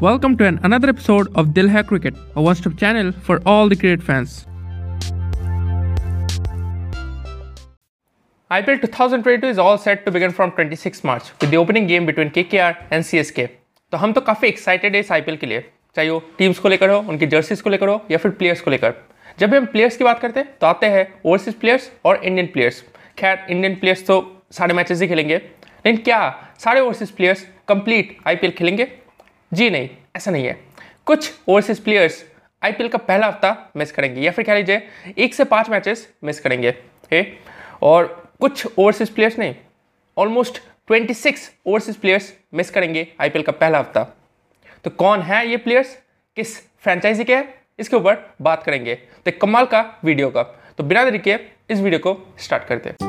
Welcome to an, another episode of Dil Cricket, a one-stop channel for all the cricket fans. IPL 2022 is all set to begin from 26 March with the opening game between KKR and CSK. तो हम तो काफ़ी excited है इस IPL के लिए चाहे वो टीम्स को लेकर हो उनकी जर्सीज को लेकर हो या फिर प्लेयर्स को लेकर जब भी हम प्लेयर्स की बात करते हैं तो आते हैं ओवरसीज प्लेयर्स और इंडियन प्लेयर्स खैर इंडियन प्लेयर्स तो सारे मैचेस ही खेलेंगे लेकिन क्या सारे ओवरसीज प्लेयर्स कंप्लीट आईपीएल खेलेंगे जी नहीं, ऐसा नहीं है। कुछ ओवरसीज प्लेयर्स आईपीएल का पहला हफ़्ता मिस करेंगे, या फिर कह लीजिए एक से पाँच मैचेस मिस करेंगे ए? और कुछ ओवरसीज प्लेयर्स नहीं ऑलमोस्ट 26 ओवरसीज प्लेयर्स मिस करेंगे आईपीएल का पहला हफ़्ता। तो कौन है ये प्लेयर्स किस फ्रेंचाइजी के हैं? इसके ऊपर बात करेंगे। तो कमाल का वीडियो का। तो बिना देरी के इस वीडियो को स्टार्ट करते हैं।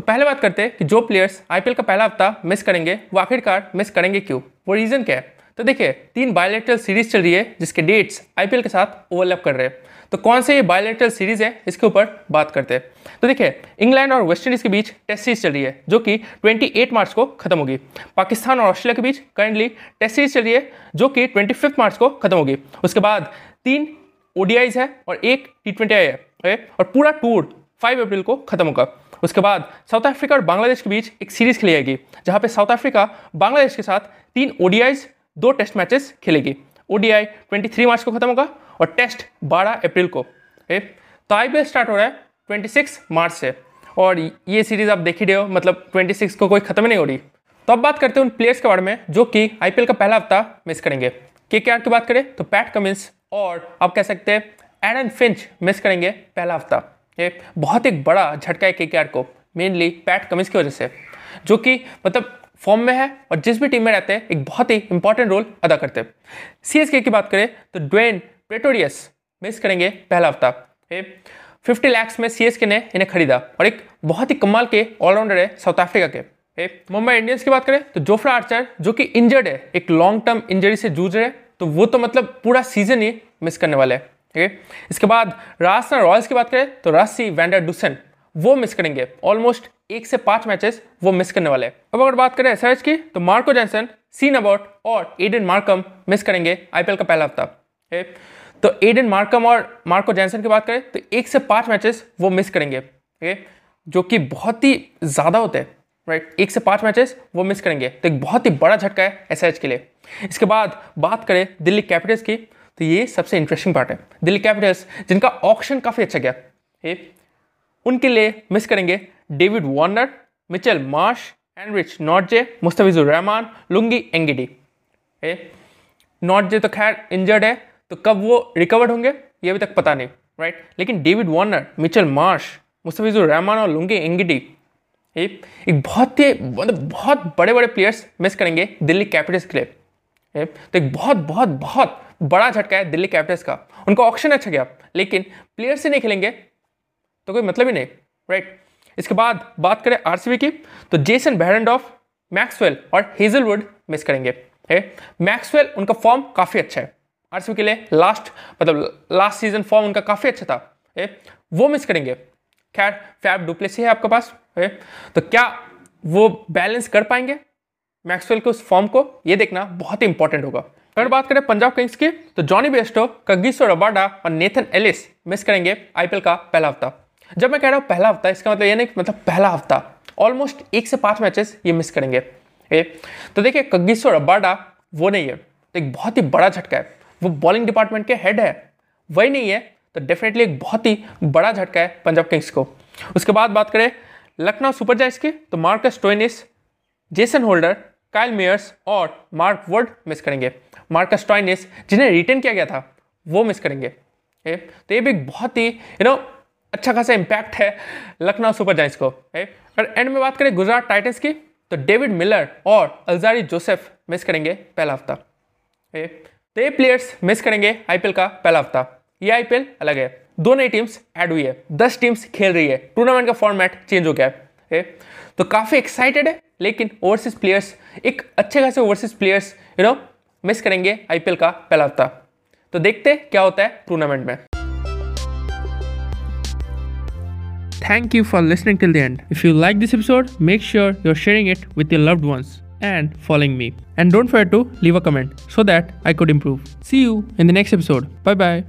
तो पहले बात करते हैं कि जो प्लेयर्स आईपीएल का पहला हफ़्ता मिस करेंगे, वो आखिरकार मिस करेंगे क्यों? वो रीजन क्या है? तो देखिए, तीन बायोलेटरल सीरीज़ चल रही है जिसके डेट्स आईपीएल के साथ ओवरलैप कर रहे हैं। तो कौन से ये बायोलेटरल सीरीज़ है? इसके ऊपर बात करते हैं। तो देखिए इंग्लैंड और वेस्ट इंडीज के बीच टेस्ट सीरीज़ चल रही है, जो कि 28 मार्च को खत्म होगी। पाकिस्तान और ऑस्ट्रेलिया के बीच करंटली टेस्ट सीरीज़ चल रही है, जो कि ट्वेंटी मार्च को खत्म होगी। उसके बाद तीन ओडीआईज है और एक टी ट्वेंटी है, और पूरा टूर फाइव अप्रैल को खत्म होगा। उसके बाद साउथ अफ्रीका और बांग्लादेश के बीच एक सीरीज़ खेली जाएगी जहाँ पे साउथ अफ्रीका, बांग्लादेश के साथ तीन ओडीआईज दो टेस्ट मैचेस खेलेगी। ओडीआई 23 मार्च को खत्म होगा और टेस्ट 12 अप्रैल को। ए? तो आई स्टार्ट हो रहा है 26 मार्च से। और ये सीरीज़ आप देख ही रहे हो मतलब 26 को कोई खत्म नहीं हो रही। तो अब बात करते हैं उन प्लेयर्स के बारे में, जो कि आईपीएल का पहला हफ़्ता मिस करेंगे। के के बात करें तो पैट कमिंस और आप कह सकते हैं एडन फिंच मिस करेंगे पहला हफ़्ता। ये बहुत एक बड़ा झटका है केकेआर को मेनली पैट कमिंस की वजह से, जो कि मतलब फॉर्म में है और जिस भी टीम में रहते हैं, एक बहुत ही इंपॉर्टेंट रोल अदा करते हैं। सी की बात करें तो ड्वेन प्रेटोरियस मिस करेंगे पहला हफ़्ता। फिफ्टी लैक्स में सी ने इन्हें खरीदा और एक बहुत ही कमाल के ऑलराउंडर है साउथ अफ्रीका के। मुंबई इंडियंस की बात करें तो जोफ्रा आर्चर जो कि इंजर्ड है, एक लॉन्ग टर्म इंजरी से जूझ रहे तो वो तो मतलब पूरा सीज़न ही मिस करने वाले हैं। ठीक है? इसके बाद राजस्थान रॉयल्स की बात करें तो रासी वैंडर डुसन वो मिस करेंगे। ऑलमोस्ट एक से पाँच मैचेस वो मिस करने वाले हैं। अब अगर बात करें एस की तो मार्को जैनसन सीन अबाउट और एडन मार्कम मिस करेंगे आईपीएल का पहला हफ़्ता। तो एडन मार्कम और मार्को जैनसन की बात करें तो एक से पाँच मैचेस वो मिस करेंगे। ठीक जो कि बहुत ही ज़्यादा होते हैं राइट एक से पाँच मैचेस वो मिस करेंगे। तो एक बहुत ही बड़ा झटका है एसआरएच के लिए। इसके बाद बात करें दिल्ली कैपिटल्स की तो ये सबसे इंटरेस्टिंग पार्ट है। दिल्ली कैपिटल्स जिनका ऑप्शन काफ़ी अच्छा गया उनके लिए मिस करेंगे David Warner Mitchell Marsh Anrich Nortje Mustafizur Rahman Lungi Ngidi Nortje तो खैर इंजर्ड है तो कब वो रिकवर्ड होंगे, ये अभी तक पता नहीं राइट लेकिन David Warner Mitchell Marsh Mustafizur Rahman और लुंगी एंगिडी एक बहुत ही मतलब बहुत बड़े बड़े प्लेयर्स मिस करेंगे दिल्ली कैपिटल्स के लिए। तो एक बहुत बहुत बहुत बड़ा झटका है दिल्ली कैपिटल्स का। उनका ऑप्शन अच्छा गया लेकिन प्लेयर्स से नहीं खेलेंगे तो कोई मतलब ही नहीं राइट इसके बाद बात करें आरसीबी की तो जेसन बेहरनडॉफ मैक्सवेल और हेजलवुड मिस करेंगे मैक्सवेल उनका फॉर्म काफ़ी अच्छा है आरसीबी के लिए लास्ट मतलब लास्ट सीज़न फॉर्म उनका काफ़ी अच्छा था ए, वो मिस करेंगे। खैर फैब डुप्लेसी है आपके पास ए, तो क्या वो बैलेंस कर पाएँगे मैक्सवेल के उस फॉर्म को? ये देखना बहुत ही इंपॉर्टेंट होगा। अगर बात करें पंजाब किंग्स की तो जॉनी बेस्टो कगिसो रबाडा और नेथन एलिस मिस करेंगे आईपीएल का पहला हफ़्ता। जब मैं कह रहा हूँ पहला हफ़्ता इसका मतलब ये नहीं मतलब पहला हफ़्ता ऑलमोस्ट एक से पाँच मैचेस ये मिस करेंगे। ए, तो देखिए कग्गिसो रबाडा वो नहीं है। तो एक बहुत ही बड़ा झटका है। वो बॉलिंग डिपार्टमेंट के हेड है। वही नहीं है तो डेफिनेटली एक बहुत ही बड़ा झटका है पंजाब किंग्स को। उसके बाद बात करें लखनऊ सुपर जाइंट्स की तो Marcus Stoinis Jason Holder Kyle Mayers और मार्क वर्ड मिस करेंगे। मार्कस टोइनिस जिन्हें रिटर्न किया गया था वो मिस करेंगे। ए, तो ये भी बहुत ही यू नो अच्छा खासा इम्पैक्ट है लखनऊ सुपर जाइंट्स को। अगर एंड में बात करें गुजरात टाइटन्स की तो डेविड मिलर और अल्जारी जोसेफ मिस करेंगे पहला हफ़्ता। तो ये प्लेयर्स मिस करेंगे आईपीएल का पहला हफ़्ता। ये आईपीएल अलग है। दो नई टीम्स ऐड हुई है। दस टीम्स खेल रही है। टूर्नामेंट का फॉर्मेट चेंज हो गया। है ए, तो काफ़ी एक्साइटेड है लेकिन ओवरसीज प्लेयर्स एक अच्छे खासे overseas players you know miss करेंगे आईपीएल का पहला हफ़्ता। तो देखते क्या होता है टूर्नामेंट में। Thank you for listening till the end if you like this episode make sure you're sharing it with your loved ones and following me and don't fear to leave a comment so that I could improve see you in the next episode bye bye